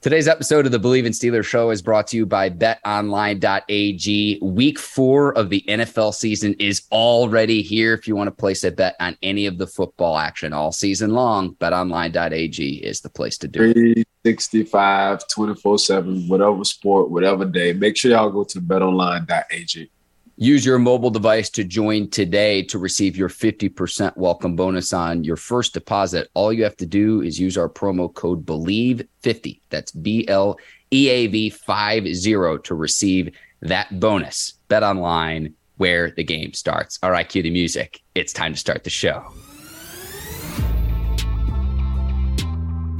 Today's episode of the Bleav in Steelers show is brought to you by betonline.ag. Week four of the NFL season is already here. If you want to place a bet on any of the football action all season long, betonline.ag is the place to do it. 365, 24 7, whatever sport, whatever day. Make sure y'all go to betonline.ag. Use your mobile device to join today to receive your 50% welcome bonus on your first deposit. All you have to do is use our promo code BLEAV50. That's B L E A V 50 to receive that bonus. Bet online where the game starts. All right, cue the music. It's time to start the show.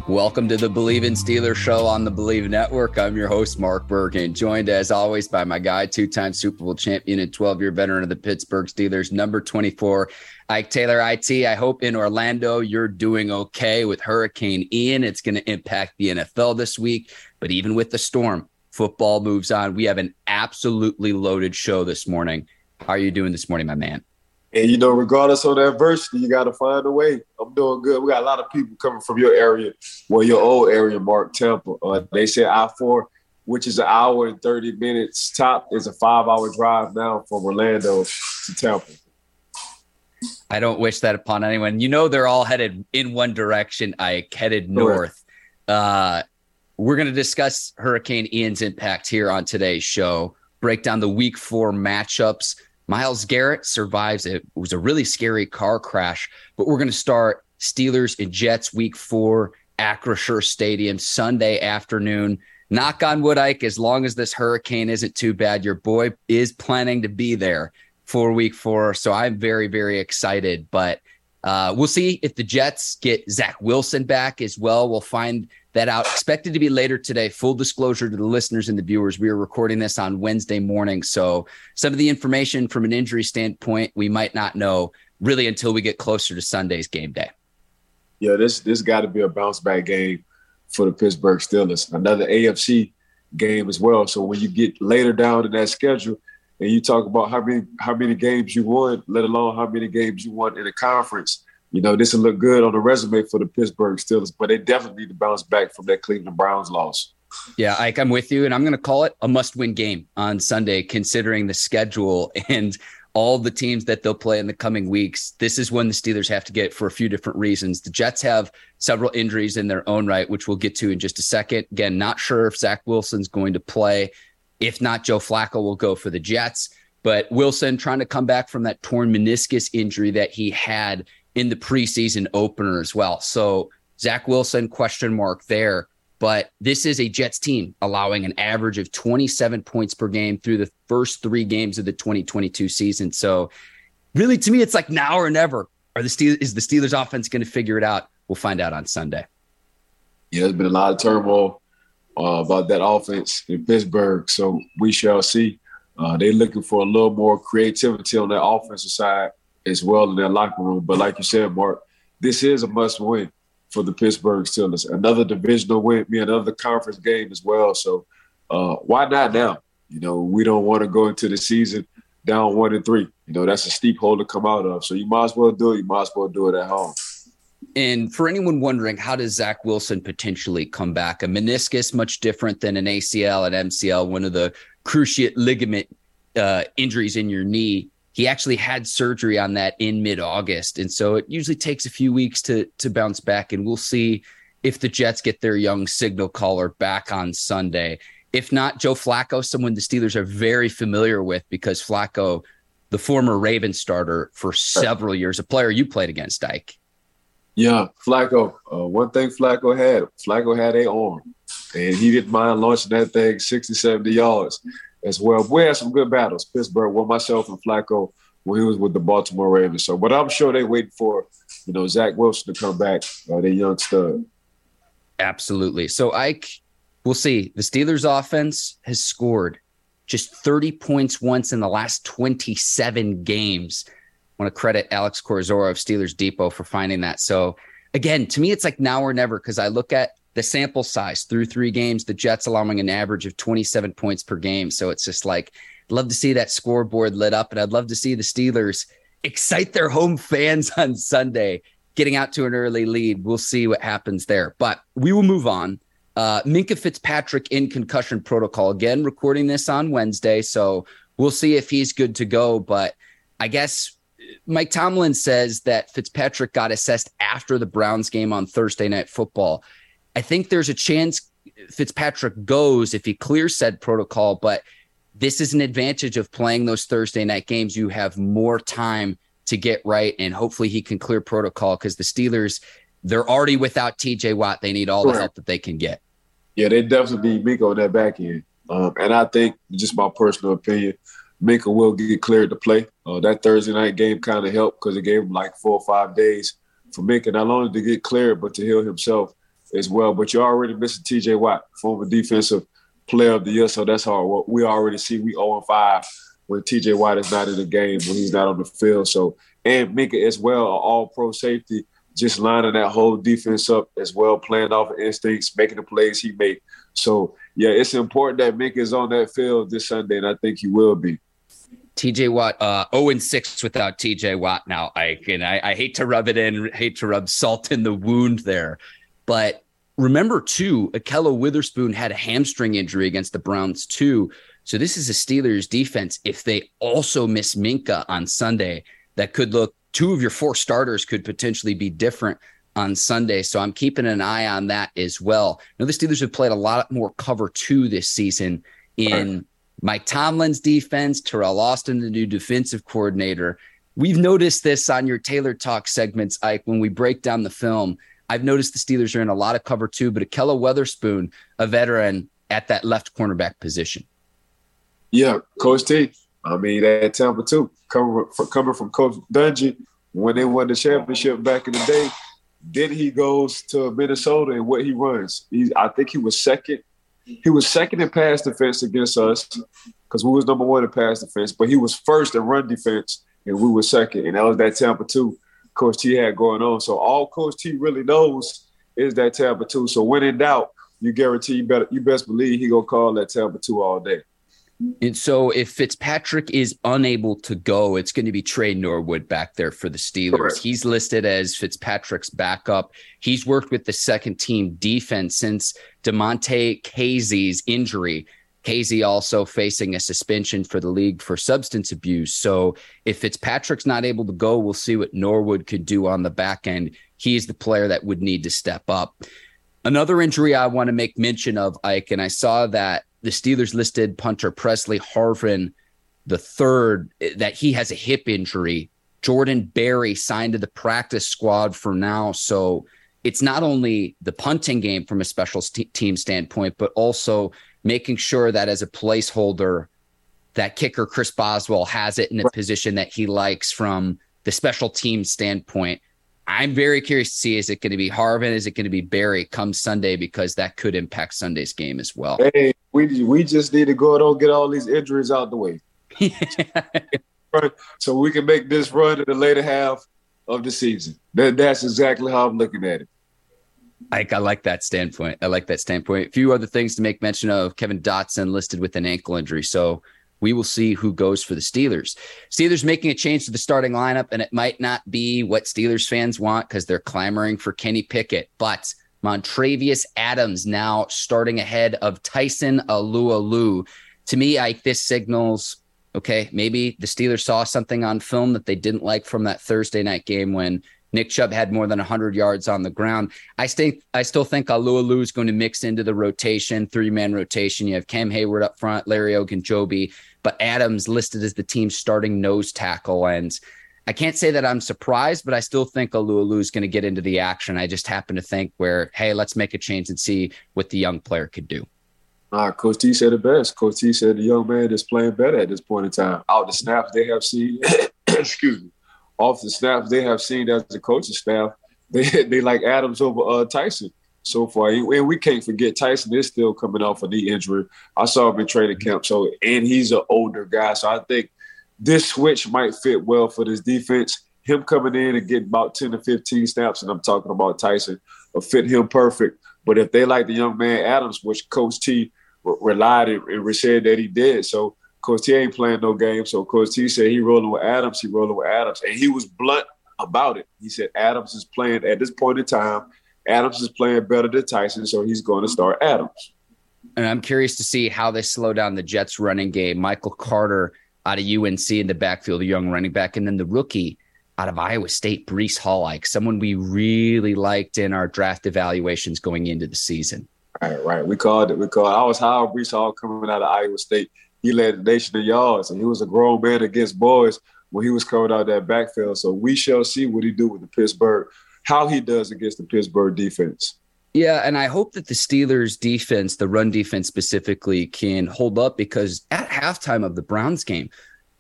Welcome to the Bleav in Steelers show on the Bleav Network. I'm your host, Mark Bergen, joined as always by my guy, two time Super Bowl champion and 12 year veteran of the Pittsburgh Steelers, number 24, Ike Taylor IT. I hope in Orlando you're doing okay with Hurricane Ian. It's going to impact the NFL this week, but even with the storm, football moves on. We have an absolutely loaded show this morning. How are you doing this morning, my man? And you know, regardless of the adversity, you got to find a way. I'm doing good. We got a lot of people coming from your area, well, your old area, Mark Tampa. Uh, they say I four, which is an hour and thirty minutes top, is a five hour drive now from Orlando to Tampa. I don't wish that upon anyone. You know, they're all headed in one direction. I headed north. Uh, we're going to discuss Hurricane Ian's impact here on today's show. Break down the Week Four matchups Myles Garrett survives. It was a really scary car crash, but we're going to start Steelers and Jets week four, Acrisure Stadium, Sunday afternoon. Knock on wood, Ike, as long as this hurricane isn't too bad, your boy is planning to be there for week four. So I'm very, very excited. But uh, we'll see if the Jets get Zach Wilson back as well. We'll find that out. Expected to be later today. Full disclosure to the listeners and the viewers, we are recording this on Wednesday morning. So some of the information from an injury standpoint, we might not know really until we get closer to Sunday's game day. Yeah, this this got to be a bounce back game for the Pittsburgh Steelers. Another AFC game as well. So when you get later down in that schedule and you talk about how many how many games you won, let alone how many games you won in a conference, you know, this will look good on the resume for the Pittsburgh Steelers, but they definitely need to bounce back from that Cleveland Browns loss. Yeah, Ike, I'm with you, and I'm going to call it a must-win game on Sunday, considering the schedule and all the teams that they'll play in the coming weeks. This is when the Steelers have to get for a few different reasons. The Jets have several injuries in their own right, which we'll get to in just a second. Again, not sure if Zach Wilson's going to play. If not, Joe Flacco will go for the Jets. But Wilson trying to come back from that torn meniscus injury that he had in the preseason opener as well. So Zach Wilson question mark there. But this is a Jets team allowing an average of 27 points per game through the first three games of the 2022 season. So really, to me, it's like now or never. Are the Steelers, is the Steelers offense going to figure it out? We'll find out on Sunday. Yeah, there's been a lot of turmoil uh, about that offense in Pittsburgh. So we shall see. Uh, they're looking for a little more creativity on their offensive side as well in their locker room. But like you said, Mark, this is a must win. for the Pittsburgh Steelers. Another divisional win, be another conference game as well. So uh, why not now? You know, we don't want to go into the season down one and three. You know, that's a steep hole to come out of. So you might as well do it. You might as well do it at home. And for anyone wondering, how does Zach Wilson potentially come back? A meniscus, much different than an ACL and MCL, one of the cruciate ligament uh, injuries in your knee. He actually had surgery on that in mid August. And so it usually takes a few weeks to, to bounce back. And we'll see if the Jets get their young signal caller back on Sunday. If not, Joe Flacco, someone the Steelers are very familiar with because Flacco, the former Raven starter for several years, a player you played against, Ike. Yeah, Flacco. Uh, one thing Flacco had, Flacco had a arm, and he didn't mind launching that thing 60, 70 yards as well. We had some good battles. Pittsburgh, well, myself and Flacco when he was with the Baltimore Ravens. So, but I'm sure they waiting for, you know, Zach Wilson to come back, uh, the young stud. Absolutely. So, Ike, we'll see. The Steelers' offense has scored just 30 points once in the last 27 games I want to credit Alex Kozora of Steelers Depot for finding that. So again, to me, it's like now or never because I look at the sample size through three games, the Jets allowing an average of 27 points per game. So it's just like, love to see that scoreboard lit up, and I'd love to see the Steelers excite their home fans on Sunday, getting out to an early lead. We'll see what happens there. But we will move on. Uh, Minkah Fitzpatrick in concussion protocol. Again, recording this on Wednesday. So we'll see if he's good to go. But I guess Mike Tomlin says that Fitzpatrick got assessed after the Browns game on Thursday Night Football. I think there's a chance Fitzpatrick goes if he clears said protocol, but this is an advantage of playing those Thursday night games. You have more time to get right, and hopefully he can clear protocol because the Steelers, they're already without TJ Watt. They need all Correct. the help that they can get. Yeah, they definitely need Miko on that back end. Um, and I think, just my personal opinion, Minkah will get cleared to play. Uh, that Thursday night game kind of helped because it gave him like four or five days for Minkah not only to get cleared but to heal himself as well. But you're already missing T.J. Watt, former defensive player of the year, so that's hard. What We already see we 0 5 when T.J. Watt is not in the game when he's not on the field. So and Minkah as well, all pro safety, just lining that whole defense up as well, playing off of instincts, making the plays he made. So yeah, it's important that Minkah is on that field this Sunday, and I think he will be. TJ Watt, uh, 0 and 6 without TJ Watt now, Ike. And I, I hate to rub it in, hate to rub salt in the wound there. But remember, too, Ahkello Witherspoon had a hamstring injury against the Browns, too. So this is a Steelers defense. If they also miss Minkah on Sunday, that could look two of your four starters could potentially be different on Sunday. So I'm keeping an eye on that as well. Now, the Steelers have played a lot more cover two this season in Mike Tomlin's defense, Teryl Austin, the new defensive coordinator. We've noticed this on your Taylor Talk segments, Ike, when we break down the film. I've noticed the Steelers are in a lot of cover too, but Ahkello Witherspoon, a veteran at that left cornerback position. Yeah, Coach T. I mean, at Tampa too, coming from, coming from Coach Dungy when they won the championship back in the day. Then he goes to Minnesota and what he runs. I think he was second he was second in pass defense against us because we was number one in pass defense, but he was first in run defense and we were second. And that was that Tampa 2 Coach T had going on. So all Coach T really knows is that 2. So when in doubt, you guarantee you better you best believe he gonna call that 2 all day. And so if Fitzpatrick is unable to go, it's going to be Trey Norwood back there for the Steelers. Correct. He's listed as Fitzpatrick's backup. He's worked with the second team defense since Damontae Kazee's injury. Kazee also facing a suspension for the league for substance abuse. So if Fitzpatrick's not able to go, we'll see what Norwood could do on the back end. He's the player that would need to step up. Another injury I want to make mention of, Ike, and I saw that the Steelers listed punter Pressley Harvin the third that he has a hip injury. Jordan Berry signed to the practice squad for now. So it's not only the punting game from a special team standpoint, but also making sure that as a placeholder, that kicker Chris Boswell has it in a position that he likes from the special team standpoint. I'm very curious to see is it going to be Harvin? Is it going to be Berry come Sunday? Because that could impact Sunday's game as well. Hey, we we just need to go and get all these injuries out the way. so we can make this run in the later half of the season. That, that's exactly how I'm looking at it. I, I like that standpoint. I like that standpoint. A few other things to make mention of Kevin Dotson listed with an ankle injury. So we will see who goes for the Steelers. Steelers making a change to the starting lineup, and it might not be what Steelers fans want because they're clamoring for Kenny Pickett, but Montravius Adams now starting ahead of Tyson Alualu. To me, I this signals okay, maybe the Steelers saw something on film that they didn't like from that Thursday night game when Nick Chubb had more than 100 yards on the ground. I think I still think Alualu is going to mix into the rotation, three man rotation. You have Cam Heyward up front, Larry Ogunjobi, but Adams listed as the team's starting nose tackle. And I can't say that I'm surprised, but I still think Alualu is going to get into the action. I just happen to think where, hey, let's make a change and see what the young player could do. Uh, Coach T said it best. Coach T said the young man is playing better at this point in time. Out the snaps they have seen, excuse me, off the snaps they have seen as the coaching staff, they they like Adams over uh, Tyson so far. And we can't forget Tyson is still coming off a knee injury. I saw him in training camp. So and he's an older guy. So I think this switch might fit well for this defense. Him coming in and getting about 10 to 15 snaps, and I'm talking about Tyson, will fit him perfect. But if they like the young man Adams, which Coach T relied and said that he did, so Coach he ain't playing no game. So of course, he said he rolling with Adams, he rolling with Adams. And he was blunt about it. He said Adams is playing at this point in time, Adams is playing better than Tyson, so he's going to start Adams. And I'm curious to see how they slow down the Jets running game. Michael Carter out of UNC in the backfield, a young running back, and then the rookie out of Iowa State, Breece Hall, like someone we really liked in our draft evaluations going into the season. Right, right. We called it. We called. It. I was high on Breece Hall coming out of Iowa State he led the nation in yards, and he was a grown man against boys when he was coming out that backfield. So we shall see what he do with the Pittsburgh, how he does against the Pittsburgh defense. Yeah, and I hope that the Steelers defense, the run defense specifically, can hold up because at halftime of the Browns game,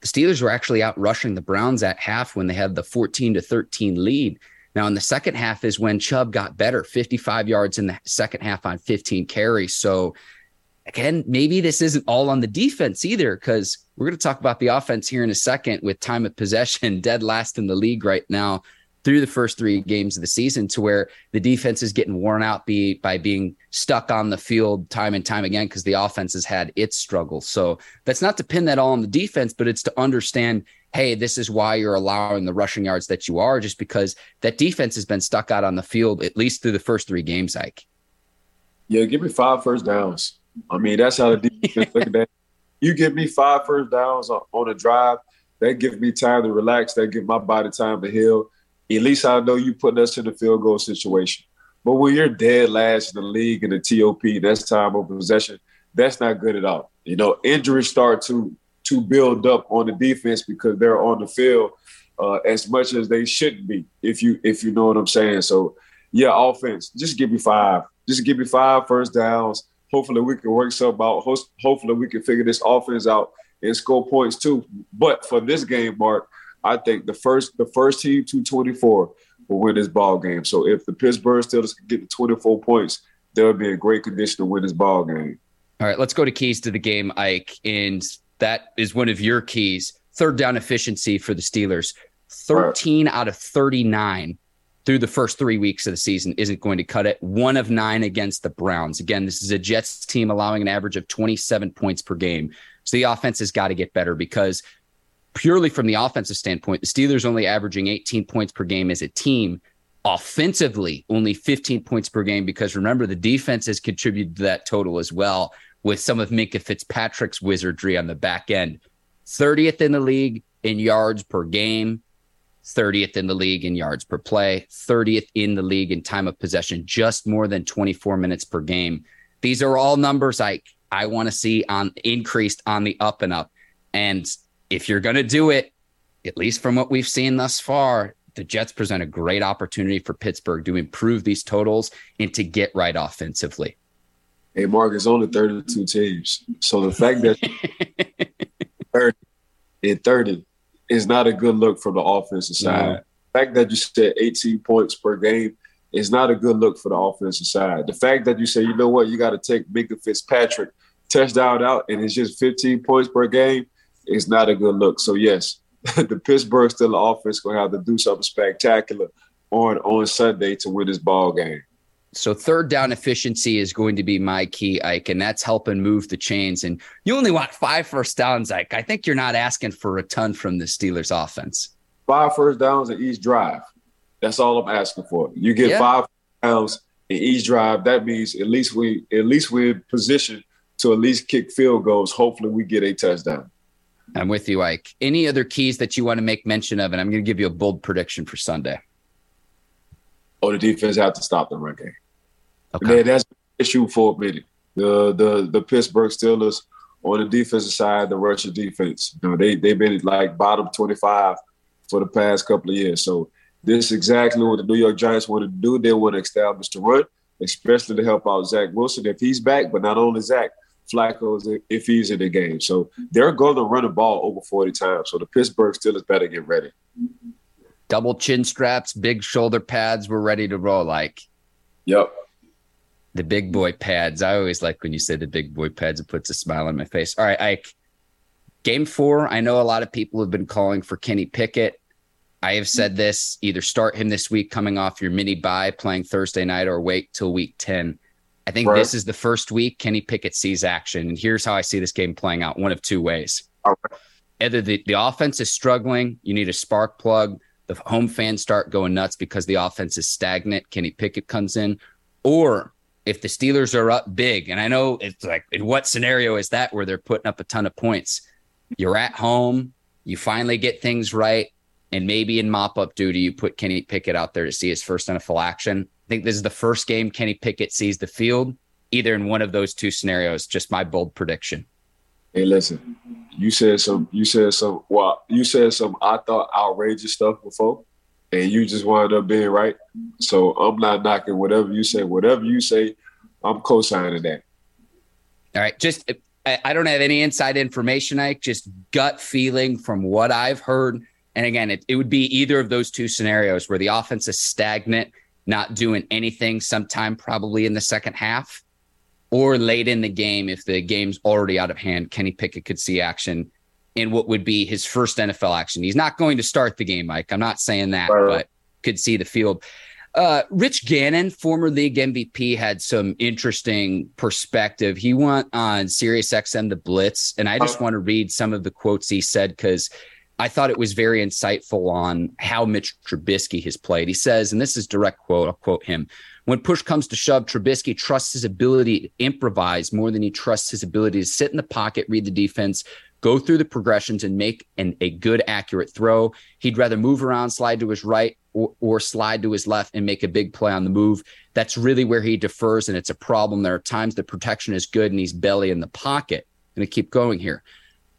the Steelers were actually out rushing the Browns at half when they had the 14 to 13 lead. Now, in the second half is when Chubb got better, 55 yards in the second half on 15 carries. So again, maybe this isn't all on the defense either, because we're going to talk about the offense here in a second with time of possession dead last in the league right now through the first three games of the season to where the defense is getting worn out be, by being stuck on the field time and time again because the offense has had its struggles. So that's not to pin that all on the defense, but it's to understand hey, this is why you're allowing the rushing yards that you are, just because that defense has been stuck out on the field at least through the first three games, Ike. Yeah, give me five first downs. I mean, that's how the defense look at that. You give me five first downs on, on a drive, that gives me time to relax. That gives my body time to heal. At least I know you putting us in the field goal situation. But when you're dead last in the league in the TOP, that's time of possession. That's not good at all. You know, injuries start to to build up on the defense because they're on the field uh, as much as they shouldn't be. If you if you know what I'm saying. So yeah, offense. Just give me five. Just give me five first downs hopefully we can work something out. Hopefully we can figure this offense out and score points too. But for this game, Mark, I think the first the first team to 24 will win this ball game. So if the Pittsburgh Steelers can get to 24 points, they'll be in great condition to win this ball game. All right, let's go to keys to the game, Ike. And that is one of your keys. Third down efficiency for the Steelers. 13 right. out of 39 through the first three weeks of the season isn't going to cut it. One of nine against the Browns. Again, this is a Jets team allowing an average of 27 points per game. So the offense has got to get better because purely from the offensive standpoint, the Steelers only averaging 18 points per game as a team. Offensively, only 15 points per game because remember, the defense has contributed to that total as well with some of Minkah Fitzpatrick's wizardry on the back end. 30th in the league in yards per game, 30th in the league in yards per play, 30th in the league in time of possession, just more than 24 minutes per game. These are all numbers I I want to see on increased on the up and up. And if you're going to do it, at least from what we've seen thus far, the Jets present a great opportunity for Pittsburgh to improve these totals and to get right offensively. Hey, Mark, it's only 32 teams. So the fact that 30 in 30 is not a good look for the offensive side. The fact that you said 18 points per game is not a good look for the offensive side. The fact that you say, you know what, you got to take Minkah Fitzpatrick touchdown out and it's just 15 points per game is not a good look. So yes, the Pittsburgh Steelers offense going to have to do something spectacular on on Sunday to win this ball game. So third down efficiency is going to be my key, Ike, and that's helping move the chains. And you only want five first downs, Ike. I think you're not asking for a ton from the Steelers offense. Five first downs in each drive. That's all I'm asking for. You get yeah. five downs in each drive. That means at least we at least we're positioned to at least kick field goals. Hopefully we get a touchdown. I'm with you, Ike. Any other keys that you want to make mention of? And I'm going to give you a bold prediction for Sunday. Oh, the defense have to stop the run game. Okay. Man, that's the issue for a minute. The the the Pittsburgh Steelers on the defensive side, the Russian defense. You know, they they've been like bottom twenty five for the past couple of years. So this is exactly what the New York Giants want to do. They want to establish the run, especially to help out Zach Wilson if he's back, but not only Zach, Flacco if he's in the game. So they're going to run the ball over 40 times. So the Pittsburgh Steelers better get ready double chin straps, big shoulder pads. We're ready to roll. Like, yep. The big boy pads. I always like when you say the big boy pads. It puts a smile on my face. All right, Ike. Game four. I know a lot of people have been calling for Kenny Pickett. I have said this: either start him this week, coming off your mini bye, playing Thursday night, or wait till week ten. I think right. this is the first week Kenny Pickett sees action, and here's how I see this game playing out: one of two ways. Either the, the offense is struggling, you need a spark plug, the home fans start going nuts because the offense is stagnant. Kenny Pickett comes in, or if the Steelers are up big, and I know it's like, in what scenario is that where they're putting up a ton of points? You're at home, you finally get things right, and maybe in mop up duty, you put Kenny Pickett out there to see his first NFL action. I think this is the first game Kenny Pickett sees the field, either in one of those two scenarios. Just my bold prediction. Hey, listen, you said some, you said some, well, you said some, I thought outrageous stuff before, and you just wound up being right. So I'm not knocking whatever you say. Whatever you say, I'm co-signing that. All right, just I, don't have any inside information, Ike. Just gut feeling from what I've heard. And again, it, it would be either of those two scenarios where the offense is stagnant, not doing anything, sometime probably in the second half or late in the game if the game's already out of hand, Kenny Pickett could see action in what would be his first NFL action. He's not going to start the game, Mike. I'm not saying that, right. but could see the field. Uh, Rich Gannon, former league MVP, had some interesting perspective. He went on Sirius XM The Blitz, and I just oh. want to read some of the quotes he said because I thought it was very insightful on how Mitch Trubisky has played. He says, and this is direct quote, I'll quote him when push comes to shove, Trubisky trusts his ability to improvise more than he trusts his ability to sit in the pocket, read the defense, go through the progressions, and make an, a good, accurate throw. He'd rather move around, slide to his right, or, or slide to his left and make a big play on the move. That's really where he defers, and it's a problem. There are times the protection is good and he's belly in the pocket. I'm going to keep going here.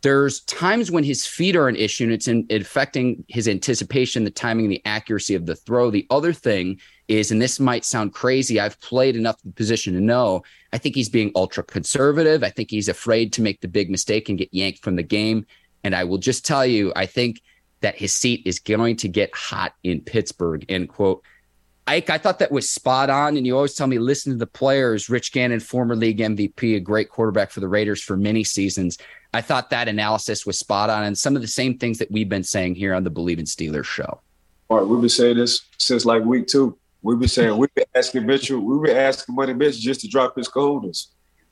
There's times when his feet are an issue and it's in, affecting his anticipation, the timing, and the accuracy of the throw. The other thing is, and this might sound crazy, I've played enough the position to know, I think he's being ultra conservative. I think he's afraid to make the big mistake and get yanked from the game. And I will just tell you, I think that his seat is going to get hot in Pittsburgh. End quote. Ike, I thought that was spot on. And you always tell me, listen to the players. Rich Gannon, former league MVP, a great quarterback for the Raiders for many seasons. I thought that analysis was spot on and some of the same things that we've been saying here on the Bleav in Steelers show. All right, we've been saying this since like week two. We've been saying we've been asking Mitchell, we've been asking Money Mitchell just to drop his cojones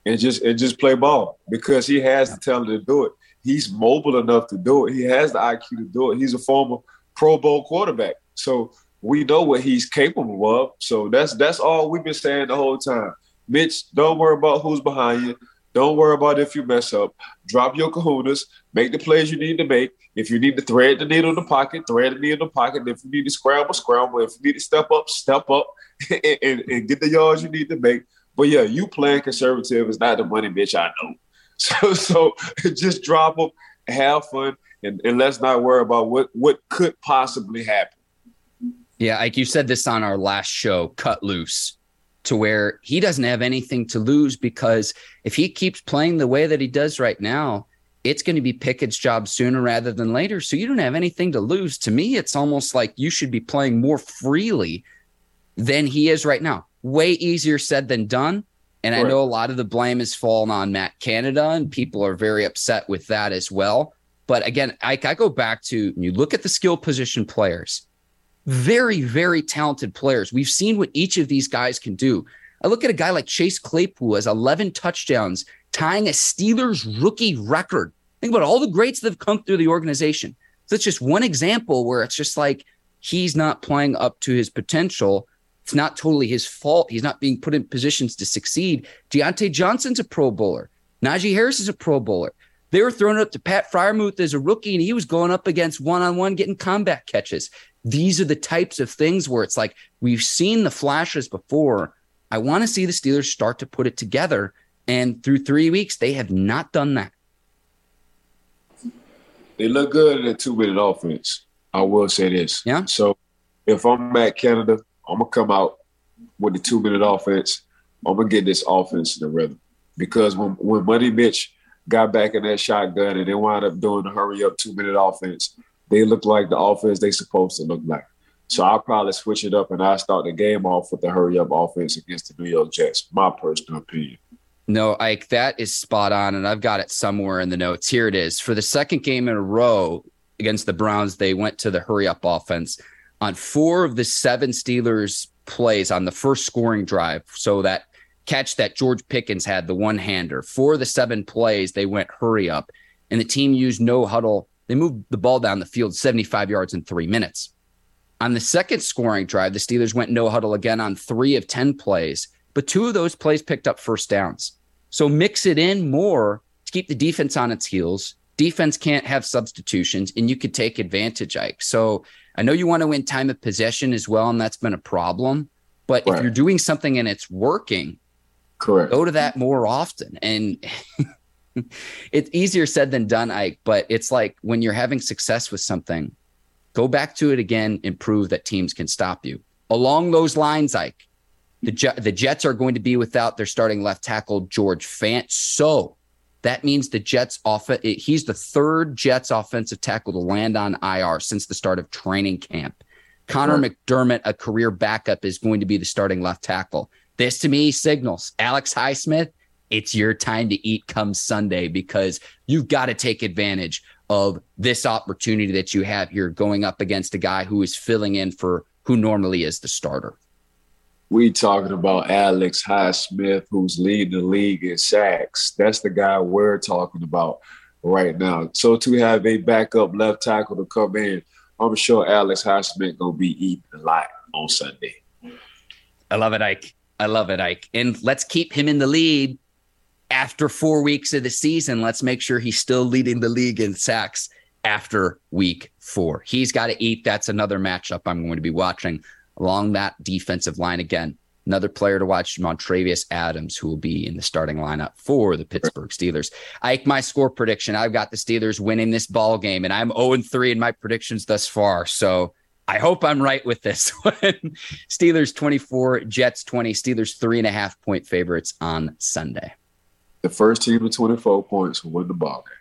and just and just play ball because he has the talent to do it. He's mobile enough to do it. He has the IQ to do it. He's a former Pro Bowl quarterback. So we know what he's capable of. So that's that's all we've been saying the whole time. Mitch, don't worry about who's behind you. Don't worry about if you mess up. Drop your kahunas. Make the plays you need to make. If you need to thread the needle in the pocket, thread the needle in the pocket. If you need to scramble, scramble. If you need to step up, step up and, and, and get the yards you need to make. But yeah, you playing conservative is not the money, bitch. I know. So so just drop them, have fun, and, and let's not worry about what what could possibly happen. Yeah, like you said this on our last show, cut loose to where he doesn't have anything to lose because if he keeps playing the way that he does right now, it's going to be Pickett's job sooner rather than later. So you don't have anything to lose. To me, it's almost like you should be playing more freely than he is right now. Way easier said than done. And I know a lot of the blame is fallen on Matt Canada, and people are very upset with that as well. But again, I, I go back to you look at the skill position players very, very talented players. We've seen what each of these guys can do. I look at a guy like Chase Claypool has 11 touchdowns, tying a Steelers rookie record. Think about all the greats that have come through the organization. So it's just one example where it's just like he's not playing up to his potential. It's not totally his fault. He's not being put in positions to succeed. Diontae Johnson's a Pro Bowler. Najee Harris is a Pro Bowler. They were throwing up to Pat Freiermuth as a rookie, and he was going up against one on one, getting combat catches. These are the types of things where it's like we've seen the flashes before. I want to see the Steelers start to put it together. And through three weeks, they have not done that. They look good in a two minute offense. I will say this. Yeah. So if I'm at Canada, I'm gonna come out with the two minute offense. I'm gonna get this offense in the rhythm because when when Money Mitch got back in that shotgun and they wound up doing the hurry up two minute offense, they look like the offense they supposed to look like. So I'll probably switch it up and I start the game off with the hurry up offense against the New York Jets. My personal opinion. No, Ike, that is spot on. And I've got it somewhere in the notes. Here it is. For the second game in a row against the Browns, they went to the hurry up offense on four of the seven Steelers plays on the first scoring drive. So that catch that George Pickens had, the one hander, four of the seven plays, they went hurry up. And the team used no huddle. They moved the ball down the field 75 yards in three minutes. On the second scoring drive, the Steelers went no huddle again on three of 10 plays, but two of those plays picked up first downs. So mix it in more to keep the defense on its heels. Defense can't have substitutions, and you could take advantage, Ike. So I know you want to win time of possession as well, and that's been a problem. But right. if you're doing something and it's working, correct, go to that more often. And it's easier said than done, Ike. But it's like when you're having success with something, go back to it again and prove that teams can stop you. Along those lines, Ike, the, the Jets are going to be without their starting left tackle, George Fant. So that means the Jets off he's the third Jets offensive tackle to land on IR since the start of training camp. Connor sure. McDermott, a career backup, is going to be the starting left tackle. This to me signals Alex Highsmith, it's your time to eat come Sunday because you've got to take advantage of this opportunity that you have here going up against a guy who is filling in for who normally is the starter we talking about Alex Highsmith, who's leading the league in sacks. That's the guy we're talking about right now. So to have a backup left tackle to come in, I'm sure Alex Highsmith gonna be eating a lot on Sunday. I love it, Ike. I love it, Ike. And let's keep him in the lead after four weeks of the season. Let's make sure he's still leading the league in sacks after week four. He's got to eat. That's another matchup I'm going to be watching along that defensive line again. Another player to watch, Montravius Adams, who will be in the starting lineup for the Pittsburgh Steelers. Ike, my score prediction. I've got the Steelers winning this ball game, and I'm 0 3 in my predictions thus far. So I hope I'm right with this one. Steelers 24, Jets 20, Steelers three and a half point favorites on Sunday. The first team with 24 points will win the ball game.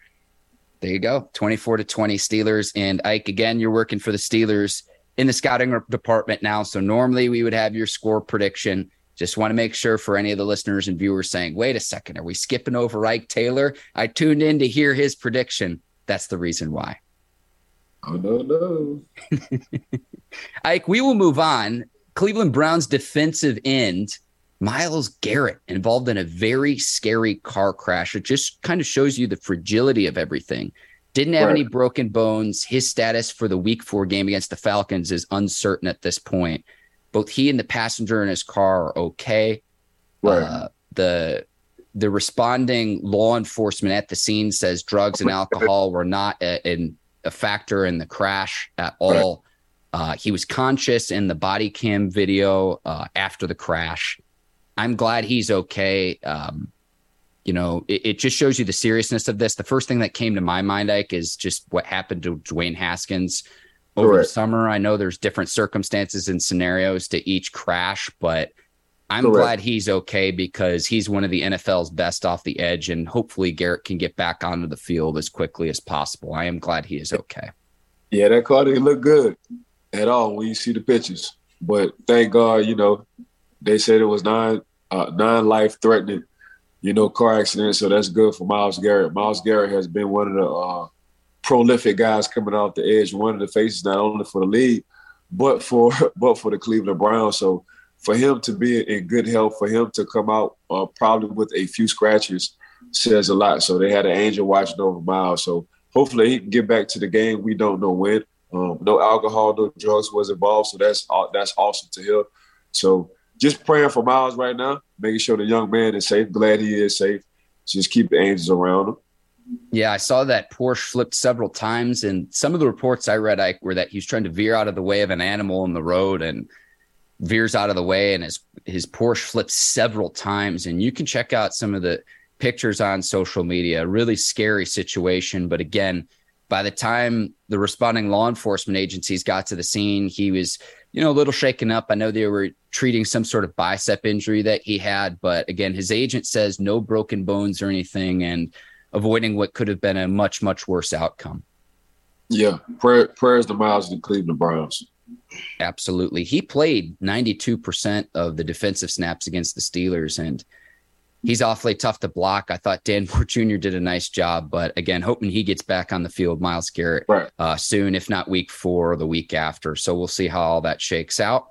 There you go. 24 to 20 Steelers. And Ike, again, you're working for the Steelers in the scouting department now. So normally we would have your score prediction. Just want to make sure for any of the listeners and viewers saying, wait a second, are we skipping over Ike Taylor? I tuned in to hear his prediction. That's the reason why. Oh, no, no. Ike, we will move on. Cleveland Browns defensive end, Myles Garrett, involved in a very scary car crash. It just kind of shows you the fragility of everything. Didn't have right. any broken bones. His status for the week four game against the Falcons is uncertain at this point. Both he and the passenger in his car are okay. Right. Uh, the the responding law enforcement at the scene says drugs and alcohol were not a, a, a factor in the crash at all. Right. Uh, he was conscious in the body cam video uh, after the crash. I'm glad he's okay. Um, you know, it, it, just shows you the seriousness of this. The first thing that came to my mind, Ike, is just what happened to Dwayne Haskins over Correct. the summer. I know there's different circumstances and scenarios to each crash, but I'm Correct. glad he's okay because he's one of the NFL's best off the edge, and hopefully Garrett can get back onto the field as quickly as possible. I am glad he is okay. Yeah, that car didn't look good at all when you see the pictures, but thank God, you know, they said it was non uh, non life threatening you know, car accident. So that's good for Myles Garrett. Myles Garrett has been one of the uh, prolific guys coming off the edge, one of the faces not only for the league, but for but for the Cleveland Browns. So for him to be in good health, for him to come out uh, probably with a few scratches, says a lot. So they had an angel watching over Myles. So hopefully he can get back to the game. We don't know when. Um, no alcohol, no drugs was involved. So that's that's awesome to hear. So just praying for Myles right now, making sure the young man is safe. Glad he is safe. Just keep the angels around him. Yeah, I saw that Porsche flipped several times, and some of the reports I read Ike, were that he was trying to veer out of the way of an animal in the road and veers out of the way, and his his Porsche flips several times. And you can check out some of the pictures on social media. Really scary situation, but again, by the time the responding law enforcement agencies got to the scene, he was, you know, a little shaken up. I know they were treating some sort of bicep injury that he had, but again, his agent says no broken bones or anything, and avoiding what could have been a much much worse outcome. Yeah, prayer, prayers to Myles the Cleveland Browns. Absolutely, he played ninety two percent of the defensive snaps against the Steelers, and he's awfully tough to block. I thought Dan Moore Jr. did a nice job, but again, hoping he gets back on the field, Myles Garrett, right. uh, soon, if not week four or the week after. So we'll see how all that shakes out.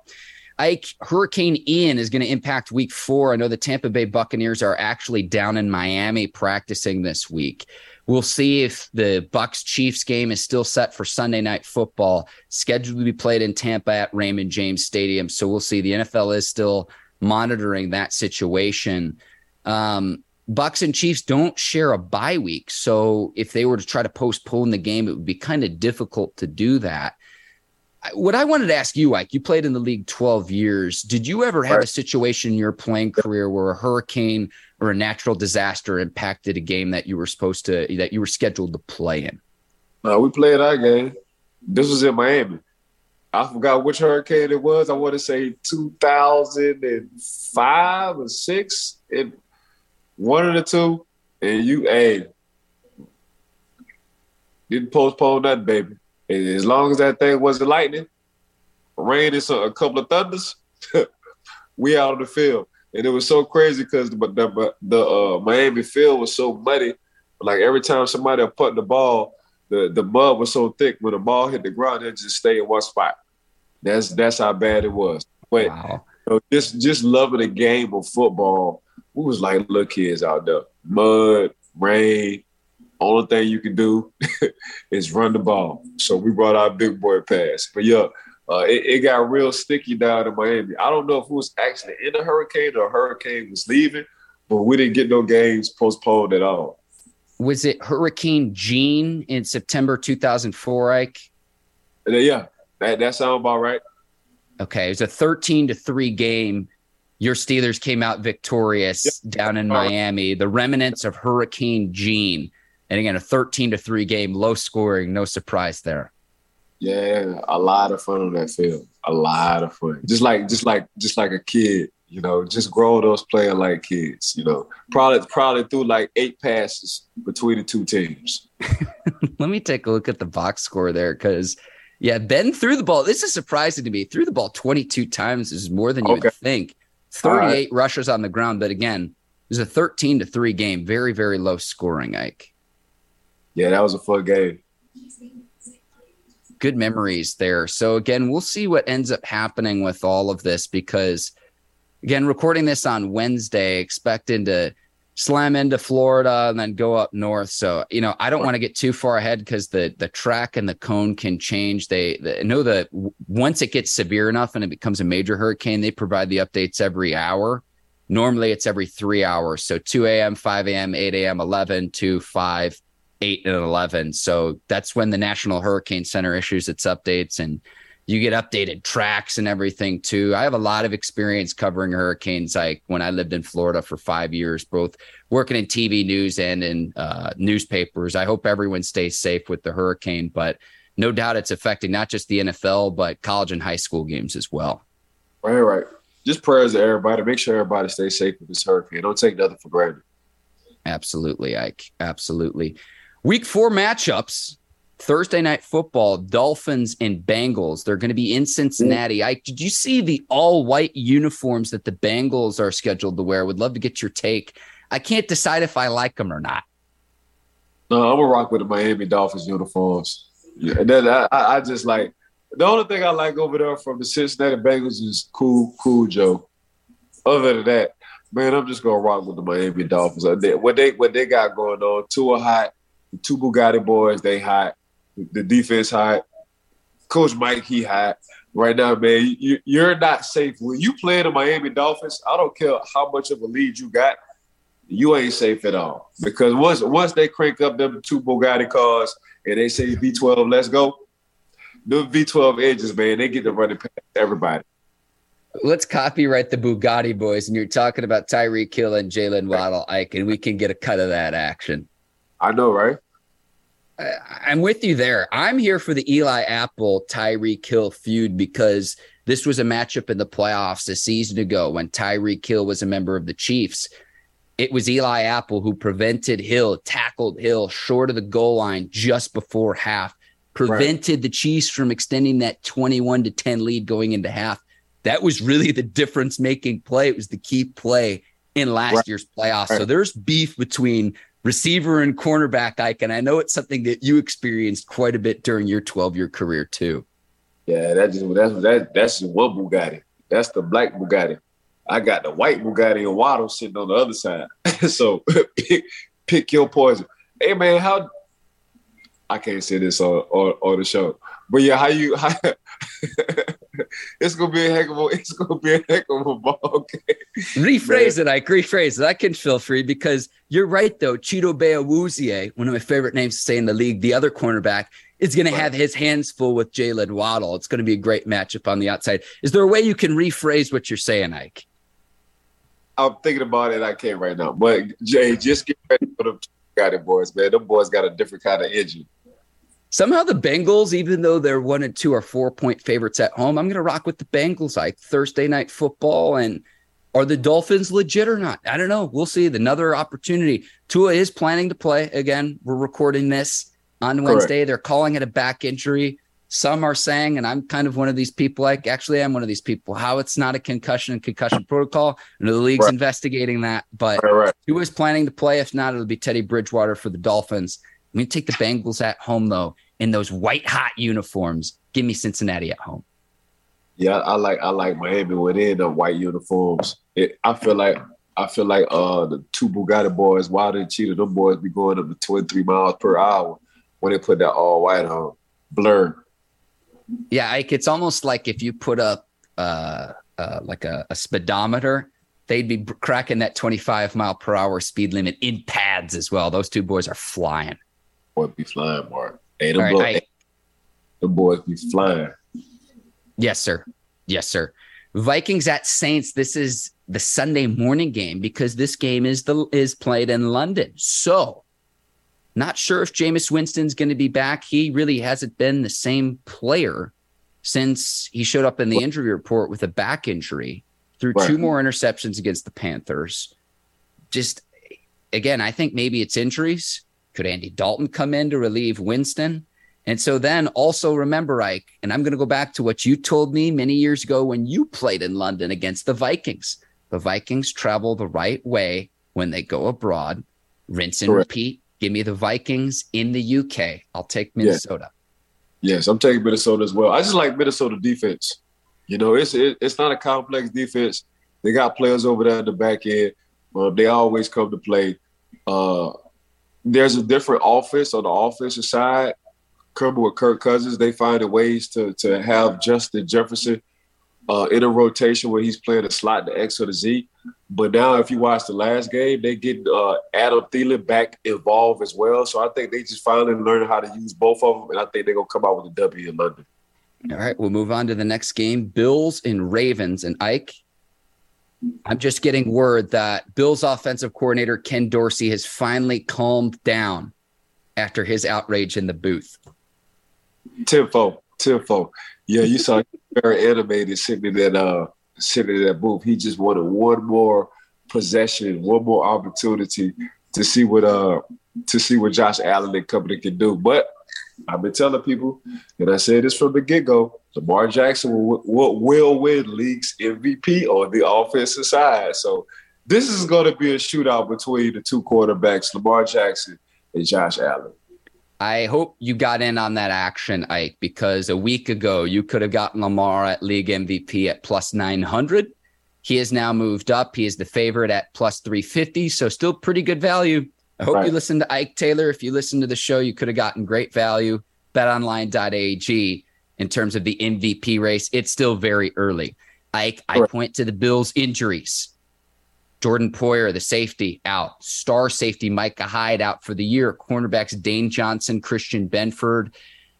Ike, Hurricane Ian is going to impact week four. I know the Tampa Bay Buccaneers are actually down in Miami practicing this week. We'll see if the Bucks Chiefs game is still set for Sunday night football, scheduled to be played in Tampa at Raymond James Stadium. So we'll see. The NFL is still monitoring that situation. Um, Bucks and Chiefs don't share a bye week. So if they were to try to postpone the game, it would be kind of difficult to do that what I wanted to ask you, Ike, you played in the league 12 years. Did you ever have a situation in your playing career where a hurricane or a natural disaster impacted a game that you were supposed to, that you were scheduled to play in? Uh, we played our game. This was in Miami. I forgot which hurricane it was. I want to say 2005 or six. It, one of the two. And you, hey, didn't postpone that, baby. And as long as that thing wasn't lightning, rain and a couple of thunders, we out of the field. And it was so crazy because the the, the uh, Miami field was so muddy. Like every time somebody put the ball, the, the mud was so thick when the ball hit the ground, it just stay in one spot. That's that's how bad it was. But wow. you know, just just loving the game of football, we was like little kids out there. Mud, rain, only thing you can do is run the ball. So we brought our big boy pass. But yeah, uh, it, it, got real sticky down in Miami. I don't know if it was actually in a hurricane or a hurricane was leaving, but we didn't get no games postponed at all. Was it Hurricane Jeanne in September 2004, Ike? Uh, yeah, that, that sounds about right. Okay, it was a 13 to 3 game. Your Steelers came out victorious yep. down in Miami. The remnants of Hurricane Jeanne. And again, a 13 to 3 game, low scoring, no surprise there. Yeah, a lot of fun on that field. A lot of fun. Just like just like just like a kid, you know, just grow those playing like kids, you know. Probably probably threw like eight passes between the two teams. Let me take a look at the box score there because yeah, Ben threw the ball. This is surprising to me. Threw the ball 22 times is more than you okay. would think. 38 right. rushes on the ground, but again, it was a 13 to 3 game. Very, very low scoring, Ike yeah, that was a fun game. Good memories there. So again, we'll see what ends up happening with all of this because again, recording this on Wednesday, expecting to slam into Florida and then go up north. So, you know, I don't want to get too far ahead because the the track and the cone can change. They, they know that once it gets severe enough and it becomes a major hurricane, they provide the updates every hour. Normally it's every three hours. So 2 a.m., 5 a.m., 8 a.m., 11, 2, 5, eight and 11. So that's when the National Hurricane Center issues its updates and you get updated tracks and everything too. I have a lot of experience covering hurricanes. Like when I lived in Florida for five years, both working in TV news and in uh, newspapers. I hope everyone stays safe with the hurricane, but no doubt it's affecting not just the NFL, but college and high school games as well. Right, right. Just prayers to everybody. Make sure everybody stays safe with this hurricane. Don't take nothing for granted. Absolutely, Ike. Absolutely. Week four matchups. Thursday night football, Dolphins and Bengals. They're going to be in Cincinnati. I did you see the all white uniforms that the Bengals are scheduled to wear? Would love to get your take. I can't decide if I like them or not. No, I'm gonna rock with the Miami Dolphins uniforms. Yeah, then I, I just like the only thing I like over there from the Cincinnati Bengals is cool, cool Joe. Other than that, man, I'm just gonna rock with the Miami Dolphins. What they what they got going on? Two hot. Two Bugatti boys, they hot. The defense hot. Coach Mike, he hot. Right now, man, you, you're not safe. When you play the Miami Dolphins, I don't care how much of a lead you got, you ain't safe at all. Because once once they crank up them two Bugatti cars and they say V12, let's go, the V12 edges, man, they get to running past everybody. Let's copyright the Bugatti boys, and you're talking about Tyreek Hill and Jaylen Waddle, Ike, and we can get a cut of that action. I know, right? I'm with you there. I'm here for the Eli Apple Tyreek Hill feud because this was a matchup in the playoffs a season ago when Tyreek Hill was a member of the Chiefs. It was Eli Apple who prevented Hill, tackled Hill short of the goal line just before half, prevented right. the Chiefs from extending that 21 to 10 lead going into half. That was really the difference making play. It was the key play in last right. year's playoffs. Right. So there's beef between receiver and cornerback, Ike. And I know it's something that you experienced quite a bit during your 12 year career, too. Yeah, that just that's that that's one Bugatti. That's the black Bugatti. I got the white Bugatti and Waddle sitting on the other side. so pick pick your poison. Hey man, how I can't say this on, on, on the show. But yeah, how you how, it's gonna be a heck of a it's gonna be a heck of a ball game. Rephrase Man. it, Ike. Rephrase it. I can feel free because you're right though. Chidobe Awuzie, one of my favorite names to say in the league, the other cornerback, is going right. to have his hands full with Jaylen Waddle. It's going to be a great matchup on the outside. Is there a way you can rephrase what you're saying, Ike? I'm thinking about it. I can't right now. But Jay, just get ready for the Bugatti, boys, man. Them boys got a different kind of engine. Somehow the Bengals, even though they're one and two, are four point favorites at home. I'm going to rock with the Bengals like Thursday night football. And are the Dolphins legit or not? I don't know. We'll see. Another opportunity. Tua is planning to play again. We're recording this on Wednesday. Correct. They're calling it a back injury. Some are saying, and I'm kind of one of these people, like actually, I'm one of these people, how it's not a concussion and concussion protocol. And the league's right. investigating that. But right, right. Tua is planning to play. If not, it'll be Teddy Bridgewater for the Dolphins. I'm going to take the Bengals at home, though in those white hot uniforms. Give me Cincinnati at home. Yeah, I like I like Miami within the white uniforms. It, I feel like I feel like uh the two Bugatti boys, Wilder and Cheetah, them boys be going up to 23 miles per hour when they put that all white on. Blur. Yeah, Ike, it's almost like if you put up uh, uh like a, a speedometer, they'd be cracking that 25 mile per hour speed limit in pads as well. Those two boys are flying. Boy, be flying, Mark. Hey, the, boy, I, the boys be flying. Yes, sir. Yes, sir. Vikings at Saints. This is the Sunday morning game because this game is the is played in London. So, not sure if Jameis Winston's going to be back. He really hasn't been the same player since he showed up in the injury report with a back injury. Threw right. two more interceptions against the Panthers. Just again, I think maybe it's injuries. Could Andy Dalton come in to relieve Winston? And so then also remember, Ike, and I'm going to go back to what you told me many years ago when you played in London against the Vikings. The Vikings travel the right way when they go abroad. Rinse and Correct. repeat. Give me the Vikings in the UK. I'll take Minnesota. Yeah. Yes, I'm taking Minnesota as well. I just like Minnesota defense. You know, it's it, it's not a complex defense. They got players over there at the back end. Uh, they always come to play. Uh, there's a different offense on the offensive side. Coming with Kirk Cousins, they find a ways to to have Justin Jefferson uh, in a rotation where he's playing a slot the X or the Z. But now, if you watch the last game, they get uh, Adam Thielen back involved as well. So I think they just finally learning how to use both of them, and I think they're gonna come out with a W in London. All right, we'll move on to the next game: Bills and Ravens. And Ike, I'm just getting word that Bill's offensive coordinator, Ken Dorsey, has finally calmed down after his outrage in the booth. Tenfold, tenfold. Yeah, you saw very animated sitting in that uh sitting in that booth. He just wanted one more possession, one more opportunity to see what uh to see what Josh Allen and company can do. But I've been telling people, and I said this from the get go: Lamar Jackson will, will, will win league's MVP on the offensive side. So this is going to be a shootout between the two quarterbacks, Lamar Jackson and Josh Allen. I hope you got in on that action, Ike, because a week ago you could have gotten Lamar at league MVP at plus 900. He has now moved up. He is the favorite at plus 350. So still pretty good value. I hope right. you listened to Ike Taylor. If you listened to the show, you could have gotten great value. BetOnline.ag in terms of the MVP race. It's still very early. Ike, I point to the Bills' injuries. Jordan Poyer, the safety, out. Star safety Micah Hyde out for the year. Cornerbacks Dane Johnson, Christian Benford.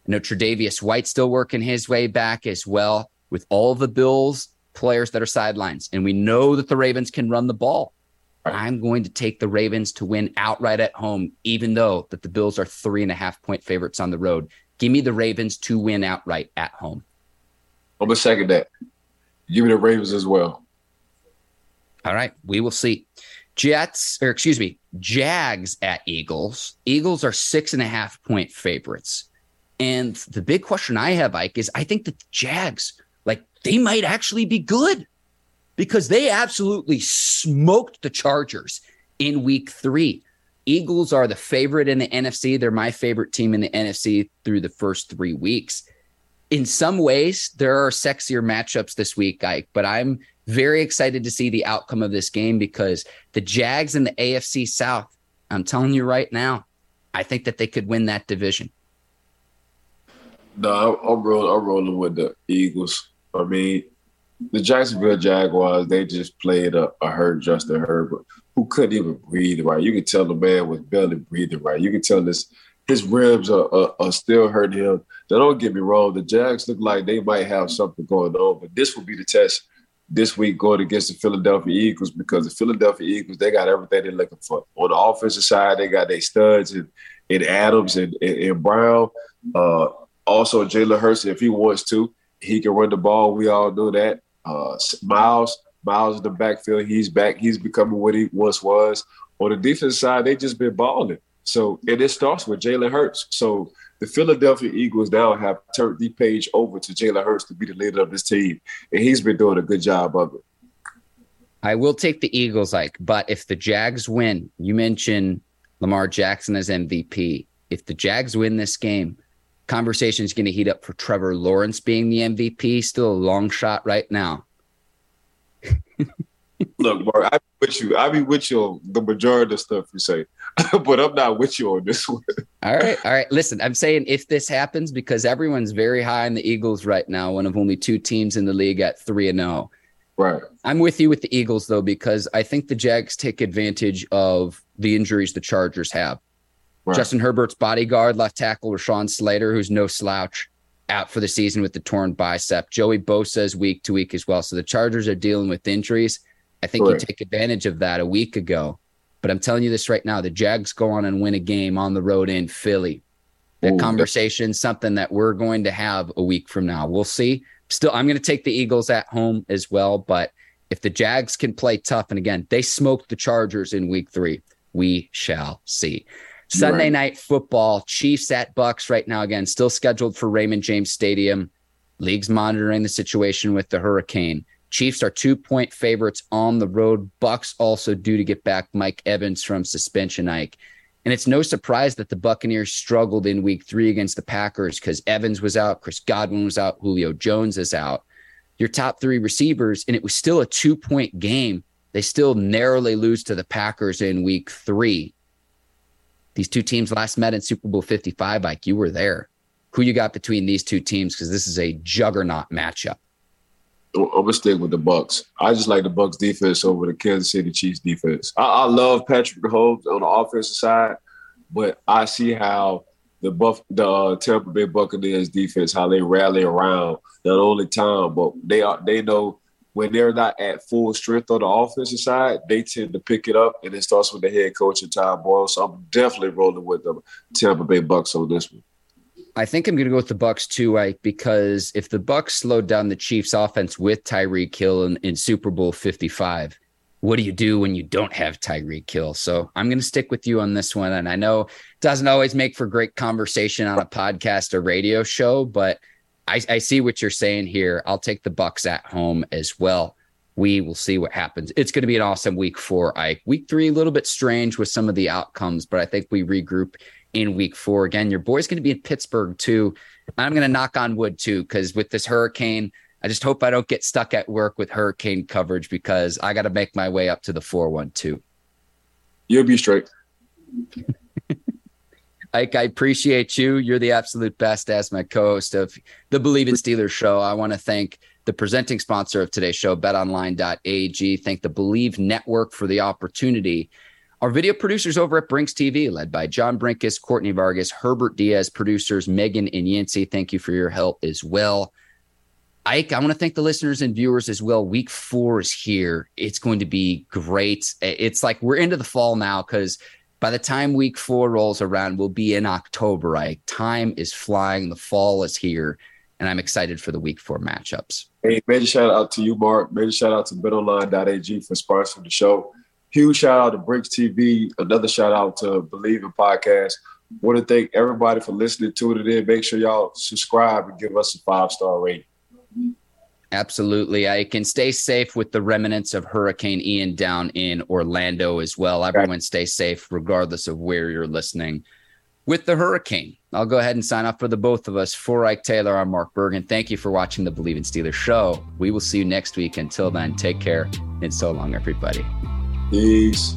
I know Tre'Davious White still working his way back as well. With all the Bills players that are sidelines, and we know that the Ravens can run the ball. I'm going to take the Ravens to win outright at home, even though that the Bills are three and a half point favorites on the road. Give me the Ravens to win outright at home. I'm gonna second that. Give me the Ravens as well. All right, we will see. Jets, or excuse me, Jags at Eagles. Eagles are six and a half point favorites. And the big question I have, Ike, is I think the Jags, like, they might actually be good because they absolutely smoked the Chargers in week three. Eagles are the favorite in the NFC. They're my favorite team in the NFC through the first three weeks. In some ways, there are sexier matchups this week, Ike, but I'm very excited to see the outcome of this game because the Jags in the AFC South, I'm telling you right now, I think that they could win that division. No, I'm rolling. I'm rolling with the Eagles. I mean, the Jacksonville Jaguars. They just played a, a hurt Justin Herbert, who couldn't even breathe right. You could tell the man was barely breathing right. You could tell this his ribs are, are, are, still hurting him. Now, don't get me wrong. The Jags look like they might have something going on, but this will be the test this week going against the Philadelphia Eagles because the Philadelphia Eagles, they got everything they're looking for. On the offensive side, they got their studs and, in Adams and, in Brown. Uh, also, Jalen Hurts, if he wants to, he can run the ball. We all know that. Uh, Miles, Miles in the backfield, he's back. He's becoming what he once was. On the defense side, they just been balling. So, and it starts with Jalen Hurts. So, the Philadelphia Eagles now have turned the page over to Jalen Hurts to be the leader of this team, and he's been doing a good job of it. I will take the Eagles, Ike, but if the Jags win, you mentioned Lamar Jackson as MVP. If the Jags win this game, conversation is going to heat up for Trevor Lawrence being the MVP. Still a long shot right now. Look, Mark, I be with you. I be with you on the majority of stuff you say, but I'm not with you on this one. all right, all right. Listen, I'm saying if this happens, because everyone's very high on the Eagles right now, one of only two teams in the league at three and zero. Oh. Right. I'm with you with the Eagles though, because I think the Jags take advantage of the injuries the Chargers have. Right. Justin Herbert's bodyguard, left tackle Rashawn Slater, who's no slouch, out for the season with the torn bicep. Joey Bosa is week to week as well. So the Chargers are dealing with injuries. I think Correct. you take advantage of that a week ago. But I'm telling you this right now: the Jags go on and win a game on the road in Philly. That Ooh, conversation, something that we're going to have a week from now. We'll see. Still, I'm going to take the Eagles at home as well. But if the Jags can play tough, and again, they smoked the Chargers in Week Three, we shall see. Sunday right. night football, Chiefs at Bucks right now. Again, still scheduled for Raymond James Stadium. League's monitoring the situation with the hurricane. Chiefs are two point favorites on the road. Bucks also due to get back Mike Evans from suspension, Ike. And it's no surprise that the Buccaneers struggled in week three against the Packers because Evans was out, Chris Godwin was out, Julio Jones is out. Your top three receivers, and it was still a two point game. They still narrowly lose to the Packers in week three. These two teams last met in Super Bowl 55, Ike. You were there. Who you got between these two teams? Because this is a juggernaut matchup. I'm stick with the Bucks. I just like the Bucks defense over the Kansas City Chiefs defense. I, I love Patrick Mahomes on the offensive side, but I see how the Buff the uh, Tampa Bay Buccaneers defense how they rally around not only Tom, but they are they know when they're not at full strength on the offensive side, they tend to pick it up, and it starts with the head coach and Todd Bowles. So I'm definitely rolling with the Tampa Bay Bucks on this one. I think I'm going to go with the Bucks too, Ike, because if the Bucks slowed down the Chiefs' offense with Tyreek Hill in, in Super Bowl 55, what do you do when you don't have Tyreek Hill? So I'm going to stick with you on this one. And I know it doesn't always make for great conversation on a podcast or radio show, but I, I see what you're saying here. I'll take the Bucks at home as well. we will see what happens. It's going to be an awesome week for I week three a little bit strange with some of the outcomes, but I think we regroup in week four. Again, your boy's going to be in Pittsburgh too. I'm going to knock on wood too, because with this hurricane, I just hope I don't get stuck at work with hurricane coverage because I got to make my way up to the 412. You'll be straight. Ike, I appreciate you. You're the absolute best as my co-host of the Bleav in Steelers show. I want to thank the presenting sponsor of today's show, betonline.ag. Thank the Bleav Network for the opportunity. Our video producers over at Brinks TV, led by John Brinkus, Courtney Vargas, Herbert Diaz, producers Megan and Yancey. Thank you for your help as well. Ike, I want to thank the listeners and viewers as well. Week four is here. It's going to be great. It's like we're into the fall now because – by the time week four rolls around, we'll be in October, right? Time is flying. The fall is here. And I'm excited for the week four matchups. Hey, major shout out to you, Mark. Major shout out to betonline.ag for sponsoring the show. Huge shout out to Bricks TV. Another shout out to Bleav in Podcast. Want to thank everybody for listening to it in. Make sure y'all subscribe and give us a five star rating. Absolutely. I can stay safe with the remnants of Hurricane Ian down in Orlando as well. Everyone stay safe, regardless of where you're listening with the hurricane. I'll go ahead and sign off for the both of us. For Ike Taylor, I'm Mark Bergen. Thank you for watching the Bleav in Steelers show. We will see you next week. Until then, take care and so long, everybody. Peace.